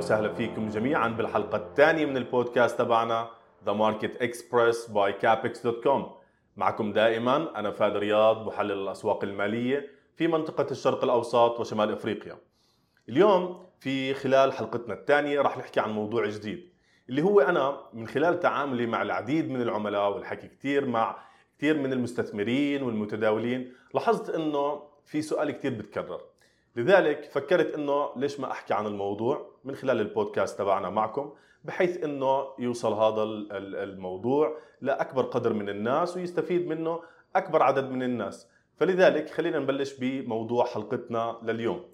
وسهلا فيكم جميعا بالحلقة الثانية من البودكاست تبعنا The Market Express by كابكس dot com معكم دائما أنا فادي رياض محلل الأسواق المالية في منطقة الشرق الأوسط وشمال أفريقيا. اليوم في خلال حلقتنا الثانية راح نحكي عن موضوع جديد اللي هو أنا من خلال تعاملي مع العديد من العملاء والحكي كثير مع كثير من المستثمرين والمتداولين لاحظت إنه في سؤال كثير بتكرر. لذلك فكرت إنه ليش ما أحكي عن الموضوع من خلال البودكاست تبعنا معكم بحيث إنه يوصل هذا الموضوع لأكبر قدر من الناس ويستفيد منه أكبر عدد من الناس. فلذلك خلينا نبلش بموضوع حلقتنا لليوم.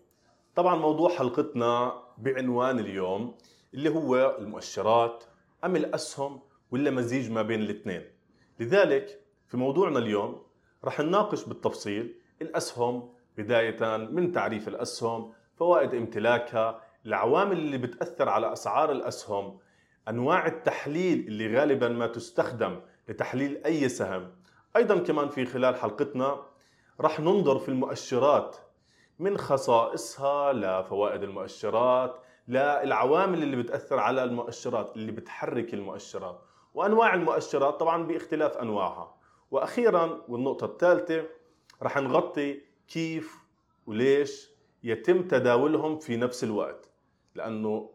طبعا موضوع حلقتنا بعنوان اليوم اللي هو المؤشرات أم الأسهم ولا مزيج ما بين الاثنين. لذلك في موضوعنا اليوم رح نناقش بالتفصيل الأسهم بداية من تعريف الأسهم فوائد امتلاكها العوامل اللي بتأثر على أسعار الأسهم أنواع التحليل اللي غالبا ما تستخدم لتحليل أي سهم. أيضا كمان في خلال حلقتنا رح ننظر في المؤشرات من خصائصها لفوائد المؤشرات للعوامل اللي بتأثر على المؤشرات اللي بتحرك المؤشرات. وأنواع المؤشرات طبعا بإختلاف أنواعها. وأخيرا والنقطة الثالثة رح نغطي كيف وليش يتم تداولهم في نفس الوقت. لأنه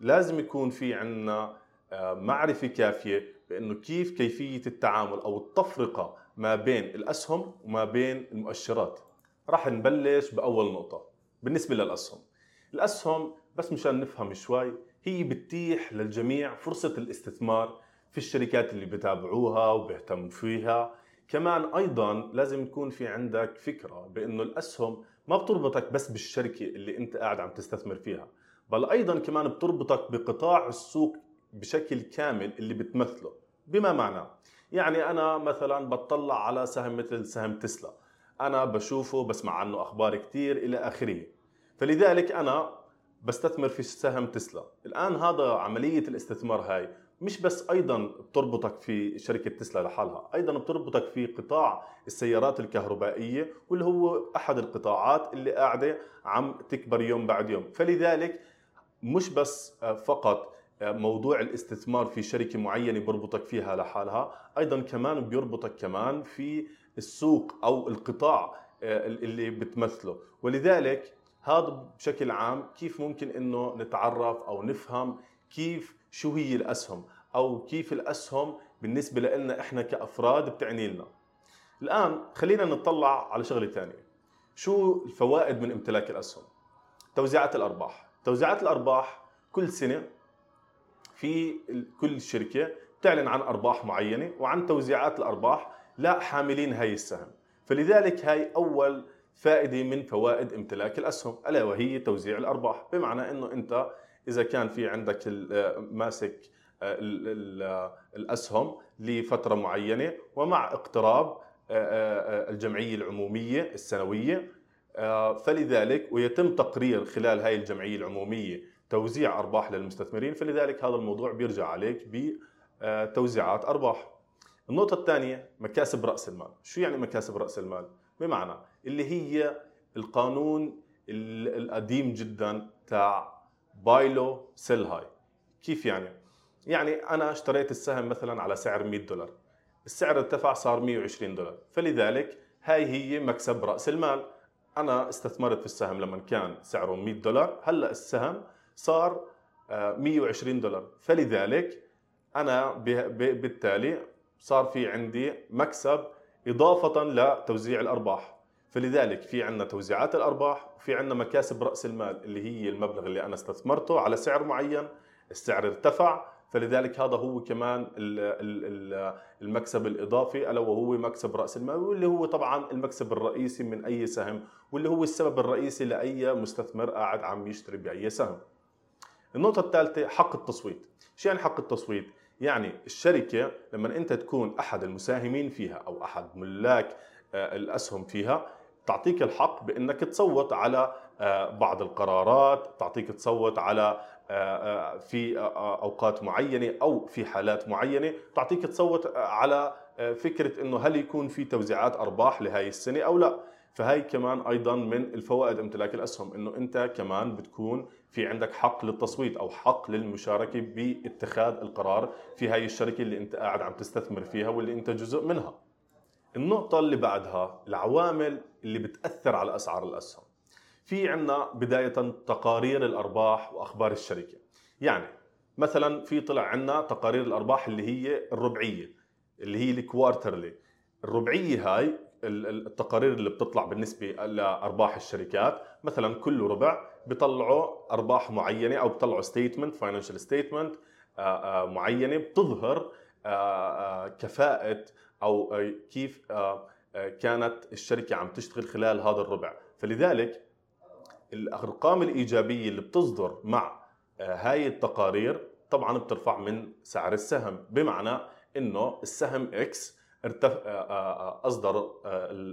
لازم يكون في عندنا آه، معرفة كافية بأنه كيف كيفية التعامل أو التفرقة ما بين الأسهم وما بين المؤشرات. راح نبلش بأول نقطة بالنسبة للأسهم. الأسهم بس مشان نفهم شوي هي بتتيح للجميع فرصة الاستثمار في الشركات اللي بتابعوها وبيهتموا فيها. كمان أيضا لازم يكون في عندك فكرة بأنه الأسهم ما بتربطك بس بالشركة اللي أنت قاعد عم تستثمر فيها بل أيضا كمان بتربطك بقطاع السوق بشكل كامل اللي بتمثله بما معنى يعني أنا مثلا بطلع على سهم مثل سهم تسلا أنا بشوفه بسمع عنه أخبار كثير إلى آخره. فلذلك أنا بستثمر في سهم تسلا. الآن هذا عملية الاستثمار هاي. مش بس أيضا بتربطك في شركة تسلا لحالها أيضا بتربطك في قطاع السيارات الكهربائية واللي هو أحد القطاعات اللي قاعدة عم تكبر يوم بعد يوم. فلذلك مش بس فقط موضوع الاستثمار في شركة معينة بربطك فيها لحالها أيضا كمان بيربطك كمان في السوق أو القطاع اللي بتمثله. ولذلك هذا بشكل عام كيف ممكن إنه نتعرف أو نفهم كيف شو هي الأسهم أو كيف الأسهم بالنسبة لنا إحنا كأفراد بتعني لنا. الآن خلينا نطلع على شغلة ثانية شو الفوائد من امتلاك الأسهم؟ توزيعات الأرباح. توزيعات الأرباح كل سنة في كل شركة تعلن عن أرباح معينة وعن توزيعات الأرباح لحاملين هاي السهم. فلذلك هاي أول فائدة من فوائد امتلاك الأسهم ألا وهي توزيع الأرباح. بمعنى إنه أنت إذا كان في عندك ماسك آه، الأسهم لفترة معينة ومع اقتراب آه، آه، الجمعية العمومية السنوية فلذلك ويتم تقرير خلال هاي الجمعية العمومية توزيع أرباح للمستثمرين فلذلك هذا الموضوع بيرجع عليك بتوزيعات أرباح. النقطة الثانية مكاسب رأس المال. شو يعني مكاسب رأس المال؟ بمعنى اللي هي القانون القديم جدا تاع buy low sell high كيف يعني؟ يعني أنا اشتريت السهم مثلا على سعر 100 دولار. السعر ارتفع صار 120 دولار. فلذلك هاي هي مكسب رأس المال. أنا استثمرت في السهم لما كان سعره 100 دولار. هلأ السهم صار 120 آه، دولار. فلذلك أنا بالتالي صار في عندي مكسب إضافة لتوزيع الأرباح. فلذلك في عندنا توزيعات الأرباح وفي عندنا مكاسب رأس المال اللي هي المبلغ اللي أنا استثمرته على سعر معين السعر ارتفع فلذلك هذا هو كمان المكسب الإضافي ألا وهو مكسب رأس المال واللي هو طبعا المكسب الرئيسي من أي سهم واللي هو السبب الرئيسي لأي مستثمر قاعد عم يشتري بأي سهم. النقطة الثالثة حق التصويت، شو يعني حق التصويت؟ يعني الشركة لما أنت تكون أحد المساهمين فيها أو أحد ملاك آه، الأسهم فيها تعطيك الحق بإنك تصوت على آه، بعض القرارات تعطيك تصوت على آه، في أوقات معينة أو في حالات معينة تعطيك تصوت على فكرة إنه هل يكون في توزيعات أرباح لهي السنة أو لا. فهي كمان أيضا من الفوائد امتلاك الأسهم إنه أنت كمان بتكون في عندك حق للتصويت أو حق للمشاركة باتخاذ القرار في هاي الشركة اللي أنت قاعد عم تستثمر فيها واللي أنت جزء منها. النقطة اللي بعدها العوامل اللي بتأثر على أسعار الأسهم. في عندنا بداية تقارير الأرباح وأخبار الشركة. يعني مثلا في طلع عندنا تقارير الأرباح اللي هي الربعية اللي هي ال quarterly الربعية هاي التقارير اللي بتطلع بالنسبة لأرباح الشركات. مثلا كل ربع بيطلعوا أرباح معينة أو بيطلعوا statement financial statement معينة بتظهر كفاءة أو كيف آه، كانت الشركة عم تشتغل خلال هذا الربع. فلذلك الأرقام الإيجابية اللي بتصدر مع هاي التقارير طبعا بترفع من سعر السهم. بمعنى إنه السهم X ارتف... أصدر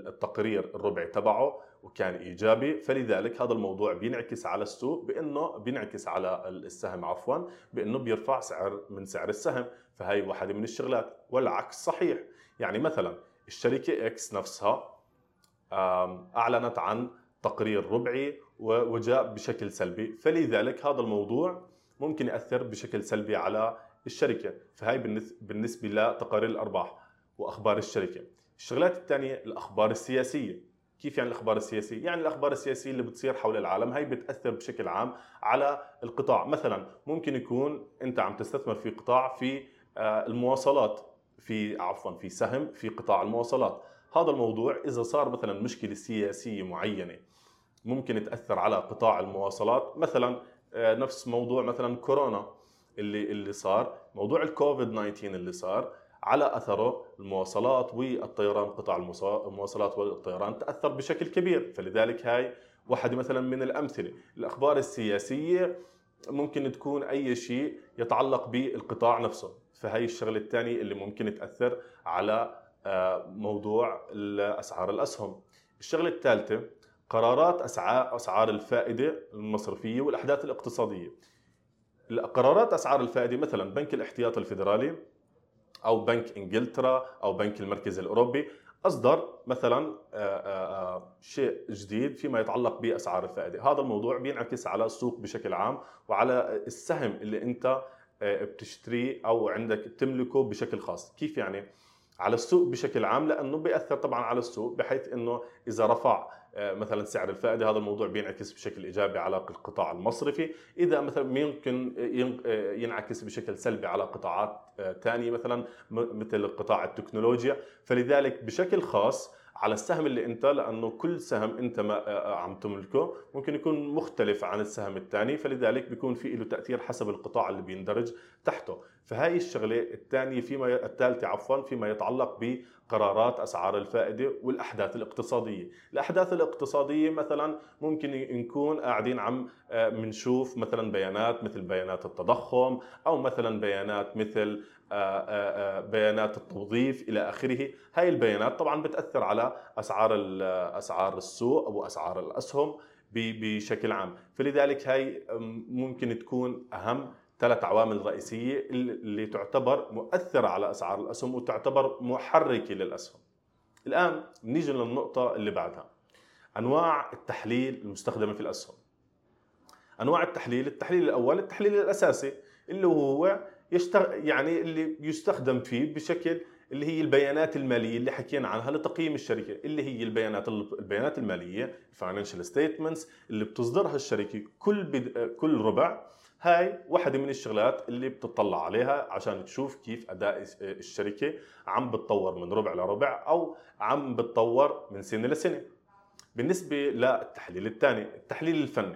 التقرير الربعي تبعه وكان إيجابي. فلذلك هذا الموضوع بينعكس على السوق بإنه بينعكس على السهم عفوا بإنه بيرفع سعر من سعر السهم. فهي واحدة من الشغلات والعكس صحيح. يعني مثلا الشركة X نفسها أعلنت عن تقرير ربعي وجاء بشكل سلبي. فلذلك هذا الموضوع ممكن يأثر بشكل سلبي على الشركة. فهي بالنسبة لتقارير الأرباح وأخبار الشركة. الشغلات الثانية الأخبار السياسية. كيف يعني الأخبار السياسية؟ يعني الأخبار السياسية اللي بتصير حول العالم هي بتأثر بشكل عام على القطاع. مثلا ممكن يكون أنت عم تستثمر في قطاع في آه، المواصلات. في عفوا في سهم في قطاع المواصلات. هذا الموضوع إذا صار مثلا مشكلة سياسية معينة ممكن تأثر على قطاع المواصلات. مثلا آه، نفس موضوع مثلا كورونا اللي اللي صار موضوع الكوفيد 19 اللي صار على أثره المواصلات والطيران قطاع المواصلات والطيران تأثر بشكل كبير. فلذلك هاي واحدة مثلا من الأمثلة. الأخبار السياسية ممكن تكون أي شيء يتعلق بالقطاع نفسه. فهي الشغلة الثانية اللي ممكن تأثر على آه، موضوع اسعار الأسهم. الشغلة الثالثه قرارات أسعار الفائدة المصرفية والأحداث الاقتصادية. قرارات أسعار الفائدة مثلا بنك الاحتياط الفيدرالي أو بنك إنجلترا أو بنك المركز الأوروبي أصدر مثلا آه، آه، شيء جديد فيما يتعلق بأسعار الفائدة، هذا الموضوع بينعكس على السوق بشكل عام وعلى السهم اللي أنت بتشتريه أو عندك تملكه بشكل خاص، كيف يعني؟ على السوق بشكل عام لأنه بيأثر طبعا على السوق بحيث إنه إذا رفع آه، مثلا سعر الفائدة هذا الموضوع بينعكس بشكل إيجابي على القطاع المصرفي. إذا مثلا يمكن آه، ينعكس بشكل سلبي على قطاعات آه، ثانية مثلا مثل قطاع التكنولوجيا. فلذلك بشكل خاص على السهم اللي انت لأنه كل سهم انت ما عم تملكه ممكن يكون مختلف عن السهم الثاني فلذلك بيكون في له تأثير حسب القطاع اللي بيندرج تحته. فهاي الشغلة الثانية فيما الثالثه عفوا فيما يتعلق بقرارات أسعار الفائدة والأحداث الاقتصادية. الأحداث الاقتصادية مثلا ممكن نكون قاعدين عم بنشوف مثلا بيانات مثل بيانات التضخم أو مثلا بيانات مثل آه، آه، آه، بيانات التوظيف إلى آخره. هاي البيانات طبعا بتأثر على أسعار أسعار السوق أو أسعار الأسهم بشكل عام. فلذلك هاي ممكن تكون أهم ثلاث عوامل رئيسية اللي تعتبر مؤثرة على أسعار الأسهم وتعتبر محركة للأسهم. الآن نيجي للنقطة اللي بعدها. أنواع التحليل المستخدمة في الأسهم. أنواع التحليل التحليل الأول التحليل الأساسي اللي هو يشتغل يعني اللي يستخدم فيه بشكل اللي هي البيانات المالية اللي حكينا عنها لتقييم الشركة اللي هي البيانات البيانات المالية ال financial statements اللي بتصدرها الشركة كل بد... كل ربع. هاي واحدة من الشغلات اللي بتطلع عليها عشان تشوف كيف أداء الشركة عم بتطور من ربع لربع أو عم بتطور من سنة لسنة. بالنسبة للتحليل الثاني التحليل الفني.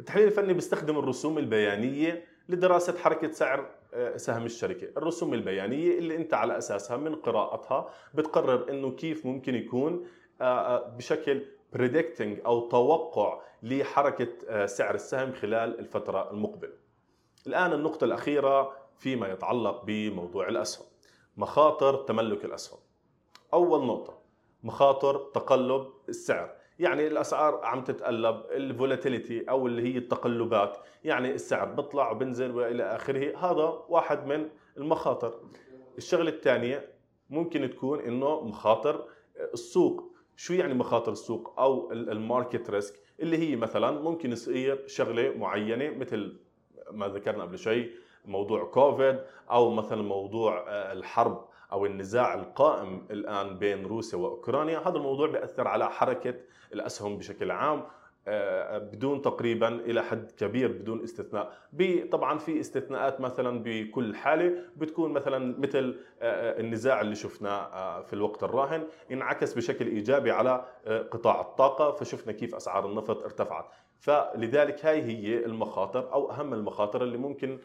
التحليل الفني بيستخدم الرسوم البيانية لدراسة حركة سعر سهم الشركة. الرسوم البيانية اللي أنت على أساسها من قراءتها بتقرر إنه كيف ممكن يكون آه، آه، بشكل predicting أو توقع لحركة سعر السهم خلال الفترة المقبلة. الآن النقطة الأخيرة فيما يتعلق بموضوع الأسهم. مخاطر تملك الأسهم. أول نقطة مخاطر تقلب السعر. يعني الأسعار عم تتقلب ال volatility أو اللي هي التقلبات يعني السعر بيطلع وبنزل وإلى آخره هذا واحد من المخاطر. الشغلة الثانية ممكن تكون إنه مخاطر السوق. شو يعني مخاطر السوق أو ال market risk؟ اللي هي مثلا ممكن يصير شغلة معينة مثل ما ذكرنا قبل شوي موضوع كوفيد أو مثلا موضوع آه، الحرب. أو النزاع القائم الآن بين روسيا وأوكرانيا. هذا الموضوع بيأثر على حركة الأسهم بشكل عام آه، بدون تقريبا إلى حد كبير بدون استثناء. طبعا في استثناءات مثلا بكل حالة بتكون مثلا مثل آه، النزاع اللي شفناه في الوقت الراهن انعكس بشكل إيجابي على قطاع الطاقة فشفنا كيف أسعار النفط ارتفعت. فلذلك هاي هي المخاطر أو أهم المخاطر اللي ممكن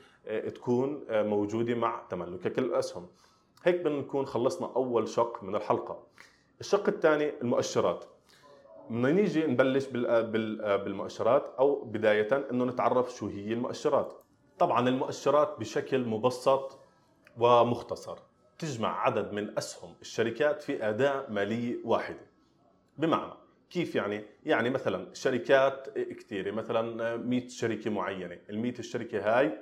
تكون موجودة مع تملكك الأسهم. هيك بنكون خلصنا أول شق من الحلقة. الشق الثاني المؤشرات. بدنا نيجي نبلش بالمؤشرات أو بداية إنه نتعرف شو هي المؤشرات. طبعا المؤشرات بشكل مبسط ومختصر. تجمع عدد من أسهم الشركات في أداء ماليه واحدة بمعنى كيف يعني؟ يعني مثلا شركات كثيره مثلا 100 شركة معينة، ال 100 الشركة هاي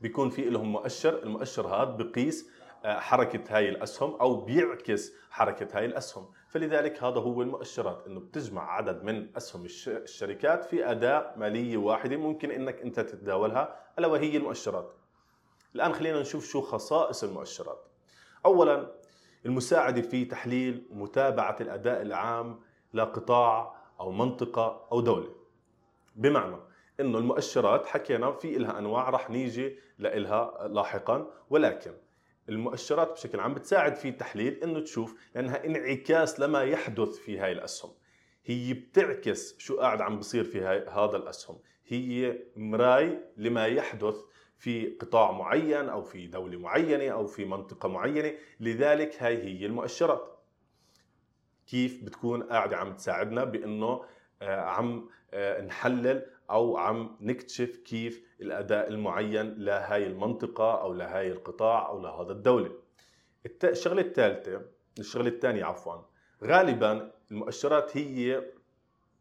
بيكون في لهم مؤشر، المؤشر هذا بقيس حركة هاي الأسهم أو بيعكس حركة هاي الأسهم. فلذلك هذا هو المؤشرات إنه بتجمع عدد من أسهم الشركات في اداء مالية واحدة ممكن إنك أنت تتداولها ألا وهي المؤشرات. الآن خلينا نشوف شو خصائص المؤشرات. اولا المساعدة في تحليل ومتابعه الأداء العام لقطاع أو منطقة أو دولة. بمعنى إنه المؤشرات حكينا في لها أنواع رح نيجي لها لاحقا ولكن المؤشرات بشكل عام بتساعد في التحليل إنه تشوف لأنها انعكاس لما يحدث في هاي الأسهم. هي بتعكس شو قاعد عم بصير في هاي هذا الأسهم. هي مراي لما يحدث في قطاع معين أو في دولة معينة أو في منطقة معينة. لذلك هاي هي المؤشرات. كيف بتكون قاعدة عم تساعدنا بإنه آه، عم آه، نحلل أو عم نكتشف كيف الأداء المعين لهي المنطقة أو لهي القطاع أو لهذا الدولة. الشغلة الثالثة الشغلة الثانية عفوا غالبا المؤشرات هي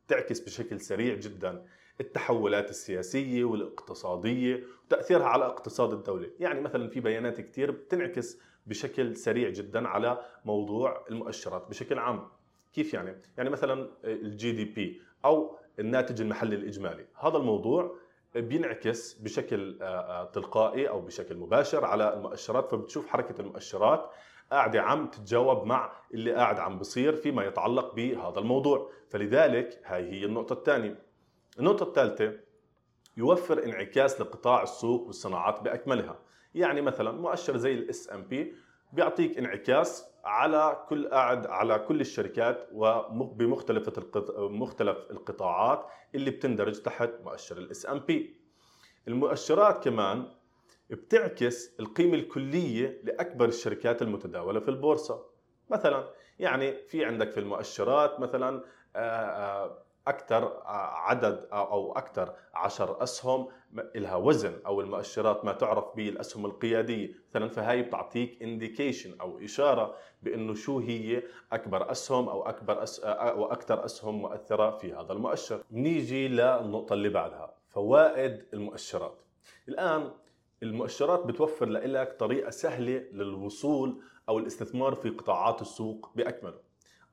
تعكس بشكل سريع جدا التحولات السياسية والاقتصادية وتأثيرها على اقتصاد الدولة، يعني مثلا في بيانات كثير بتنعكس بشكل سريع جدا على موضوع المؤشرات بشكل عام. كيف يعني؟ يعني مثلا الجي دي بي أو الناتج المحلي الإجمالي. هذا الموضوع بينعكس بشكل آه، آه، تلقائي أو بشكل مباشر على المؤشرات. فبتشوف حركة المؤشرات قاعدة عم تتجاوب مع اللي قاعد عم بصير فيما يتعلق بهذا الموضوع. فلذلك هاي هي النقطة الثانية. النقطة الثالثة يوفر انعكاس لقطاع السوق والصناعات بأكملها. يعني مثلا مؤشر زي ال S&P بيعطيك انعكاس على كل قاعد على كل الشركات وبمختلف مختلف القطاعات اللي بتندرج تحت مؤشر ال S&P المؤشرات كمان بتعكس القيمة الكلية لأكبر الشركات المتداولة في البورصة. مثلا يعني في عندك في المؤشرات مثلا أكثر عدد أو أكثر عشر أسهم لها وزن أو المؤشرات ما تعرف بالاسهم القيادية. مثلا فهي بتعطيك انديكيشن أو إشارة بأنه شو هي أكبر أسهم أو أكبر أس... أو أكثر أسهم مؤثرة في هذا المؤشر. نيجي للنقطة اللي بعدها فوائد المؤشرات. الآن المؤشرات بتوفر لك طريقة سهلة للوصول أو الاستثمار في قطاعات السوق بأكمله.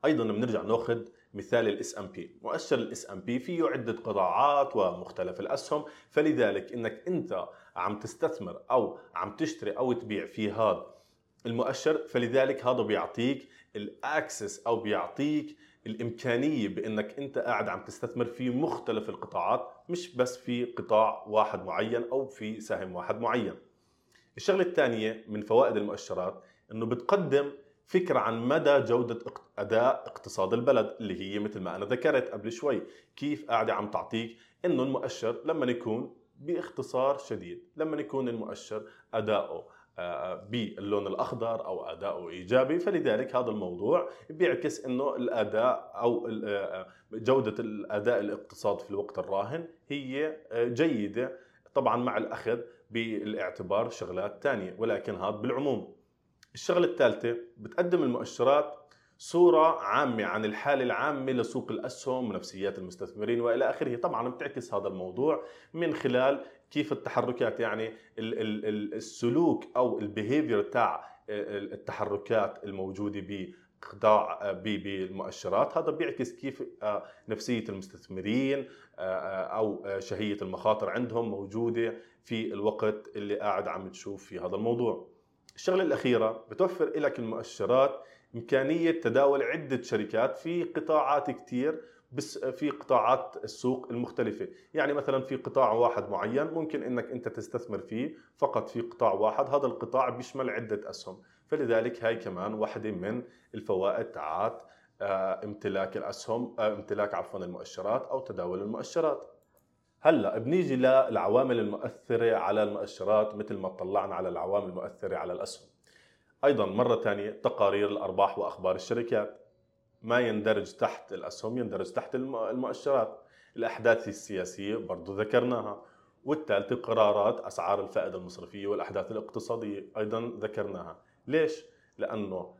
أيضا بنرجع نأخذ مثال ال S&P مؤشر ال S&P فيه عدة قطاعات ومختلف الأسهم فلذلك إنك أنت عم تستثمر أو عم تشتري أو تبيع في هذا المؤشر فلذلك هذا بيعطيك ال access أو بيعطيك الإمكانية بإنك أنت قاعد عم تستثمر في مختلف القطاعات مش بس في قطاع واحد معين أو في سهم واحد معين. الشغلة الثانية من فوائد المؤشرات إنه بتقدم فكرة عن مدى جودة أداء اقتصاد البلد اللي هي مثل ما أنا ذكرت قبل شوي. كيف قاعدة عم تعطيك إنه المؤشر لما يكون باختصار شديد لما يكون المؤشر أداؤه آه، باللون الأخضر أو أداؤه إيجابي. فلذلك هذا الموضوع بيعكس إنه الأداء أو آه، جودة الأداء الاقتصاد في الوقت الراهن هي آه، جيدة. طبعا مع الأخذ بالاعتبار شغلات ثانية ولكن هذا بالعموم. الشغلة الثالثة بتقدم المؤشرات صورة عامة عن الحالة العامة لسوق الأسهم ونفسيات المستثمرين وإلى آخره. طبعا بتعكس هذا الموضوع من خلال كيف التحركات يعني السلوك أو البيهيفير تاع التحركات الموجودة قطاع بالمؤشرات. هذا بيعكس كيف نفسية المستثمرين أو شهية المخاطر عندهم موجودة في الوقت اللي قاعد عم تشوف في هذا الموضوع. الشغلة الأخيرة بتوفر لك المؤشرات إمكانية تداول عدة شركات في قطاعات كثير بس في قطاعات السوق المختلفة. يعني مثلا في قطاع واحد معين ممكن إنك أنت تستثمر فيه فقط في قطاع واحد هذا القطاع بيشمل عدة أسهم. فلذلك هاي كمان واحدة من الفوائد تاعت آه، امتلاك الأسهم آه، امتلاك عفوا المؤشرات أو تداول المؤشرات. هلا بنيجي للعوامل المؤثرة على المؤشرات مثل ما طلعنا على العوامل المؤثرة على الأسهم. أيضا مرة ثانية تقارير الأرباح وأخبار الشركات. ما يندرج تحت الأسهم يندرج تحت المؤشرات. الأحداث السياسية برضو ذكرناها. والثالثة قرارات أسعار الفائدة المصرفية والأحداث الاقتصادية أيضا ذكرناها. ليش؟ لأنه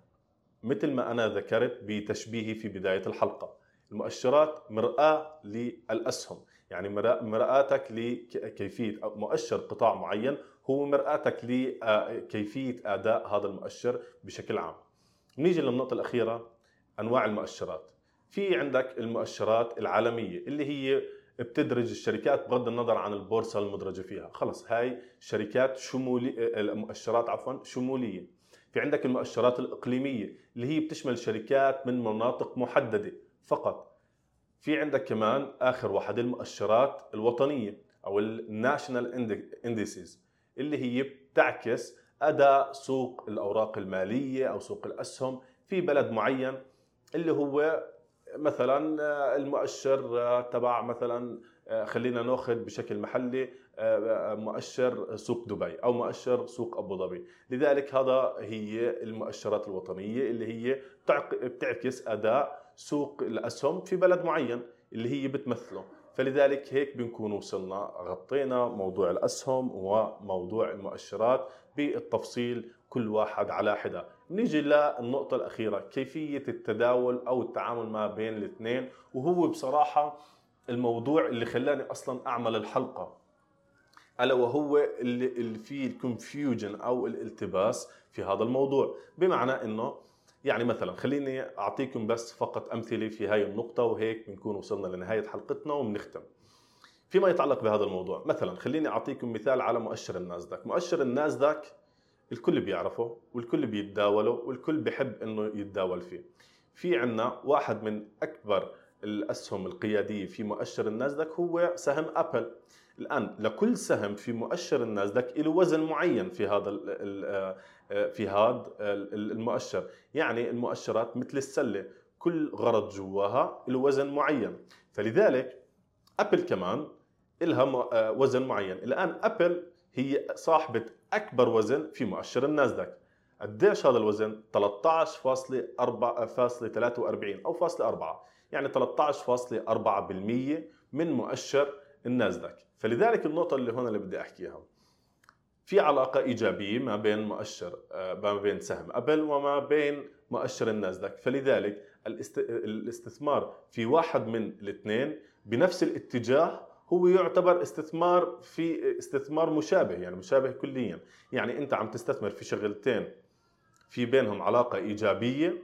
مثل ما أنا ذكرت بتشبيهي في بداية الحلقة المؤشرات مرآة للأسهم. يعني مرآتك لكيفية مؤشر قطاع معين هو مرآتك لكيفية أداء هذا المؤشر بشكل عام. نيجي للنقطة الأخيرة أنواع المؤشرات. في عندك المؤشرات العالمية اللي هي بتدرج الشركات بغض النظر عن البورصة المدرجة فيها. خلص هاي شركات شمولي المؤشرات عفوا شمولية. في عندك المؤشرات الإقليمية اللي هي بتشمل شركات من مناطق محددة فقط. في عندك كمان آخر واحد المؤشرات الوطنية أو الناشونال انديسيز اللي هي بتعكس أداء سوق الأوراق المالية أو سوق الأسهم في بلد معين اللي هو مثلا آه، المؤشر آه، تبع مثلا آه، خلينا نأخذ بشكل محلي مؤشر سوق دبي أو مؤشر سوق أبو ظبي. لذلك هذا هي المؤشرات الوطنية اللي هي بتعكس أداء سوق الأسهم في بلد معين اللي هي بتمثله. فلذلك هيك بنكون وصلنا غطينا موضوع الأسهم وموضوع المؤشرات بالتفصيل كل واحد على حدة. نيجي للنقطة الأخيرة كيفية التداول أو التعامل ما بين الاثنين؟ وهو بصراحة الموضوع اللي خلاني أصلا أعمل الحلقة. ألا وهو اللي, فيه الكونفيوجن أو الالتباس في هذا الموضوع. بمعنى أنه يعني مثلا خليني أعطيكم بس فقط أمثلة في هاي النقطة وهيك بنكون وصلنا لنهاية حلقتنا وبنختم. فيما يتعلق بهذا الموضوع مثلا خليني أعطيكم مثال على مؤشر النازداك مؤشر النازداك الكل بيعرفه والكل بيتداوله والكل بيحب إنه يتداول فيه. في عنا واحد من أكبر الأسهم القيادية في مؤشر النازداك هو سهم أبل. الآن لكل سهم في مؤشر النازداك له وزن معين في هذا في هذا المؤشر. يعني المؤشرات مثل السلة كل غرض جواها له وزن معين. فلذلك أبل كمان لها وزن معين. الآن أبل هي صاحبة أكبر وزن في مؤشر النازداك قديش هذا الوزن؟ 13.4 أو فاصلة 4 يعني 13.4% من مؤشر النازداك. فلذلك النقطة اللي هون اللي بدي أحكيها. في علاقة إيجابية ما بين مؤشر آه، ما بين سهم أبل وما بين مؤشر النازداك. فلذلك الاستثمار في واحد من الاثنين بنفس الاتجاه هو يعتبر استثمار في استثمار مشابه يعني مشابه كليا. يعني أنت عم تستثمر في شغلتين في بينهم علاقة إيجابية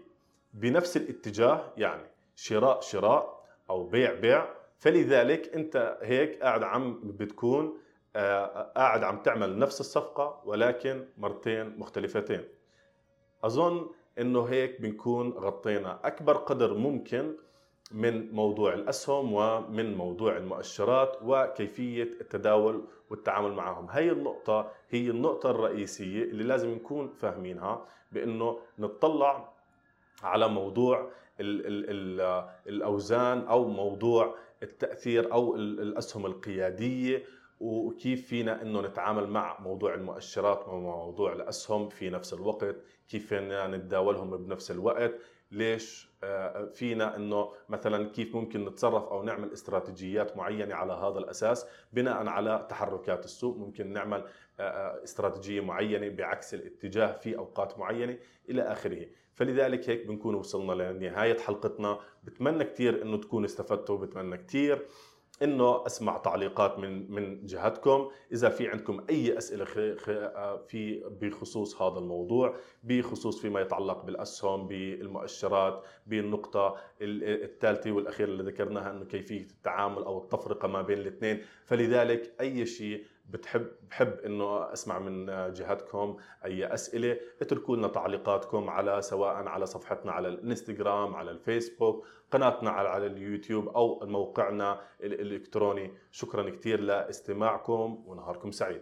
بنفس الاتجاه يعني شراء شراء أو بيع بيع. فلذلك أنت هيك قاعد عم بتكون آه، قاعد عم تعمل نفس الصفقة ولكن مرتين مختلفتين. أظن إنه هيك بنكون غطينا. أكبر قدر ممكن من موضوع الأسهم ومن موضوع المؤشرات وكيفية التداول والتعامل معهم. هي النقطة هي النقطة الرئيسية اللي لازم نكون فاهمينها بإنه نطلع على موضوع ال ال ال الأوزان أو موضوع التأثير أو الأسهم القيادية وكيف فينا إنه نتعامل مع موضوع المؤشرات وموضوع الأسهم في نفس الوقت كيف فينا نتداولهم بنفس الوقت ليش فينا إنه مثلا كيف ممكن نتصرف أو نعمل استراتيجيات معينة على هذا الأساس بناء على تحركات السوق. ممكن نعمل آه، آه، استراتيجية معينة بعكس الاتجاه في أوقات معينة إلى آخره. فلذلك هيك بنكون وصلنا لنهاية حلقتنا. بتمنى كثير إنه تكونوا استفدتوا بتمنى كثير إنه أسمع تعليقات من من جهتكم. إذا في عندكم أي أسئلة في بخصوص هذا الموضوع بخصوص فيما يتعلق بالأسهم بالمؤشرات بالنقطة الثالثة والأخيرة اللي ذكرناها إنه كيفية التعامل أو التفرقة ما بين الاثنين. فلذلك أي شيء بتحب بحب إنه أسمع من جهتكم أي أسئلة اتركوا لنا تعليقاتكم على سواء على صفحتنا على الإنستغرام على الفيسبوك قناتنا على اليوتيوب أو موقعنا الإلكتروني. شكرا كثير لإستماعكم ونهاركم سعيد.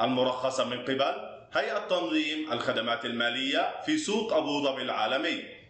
المرخصة من قبل هيئة تنظيم الخدمات المالية في سوق أبو ظبي العالمي.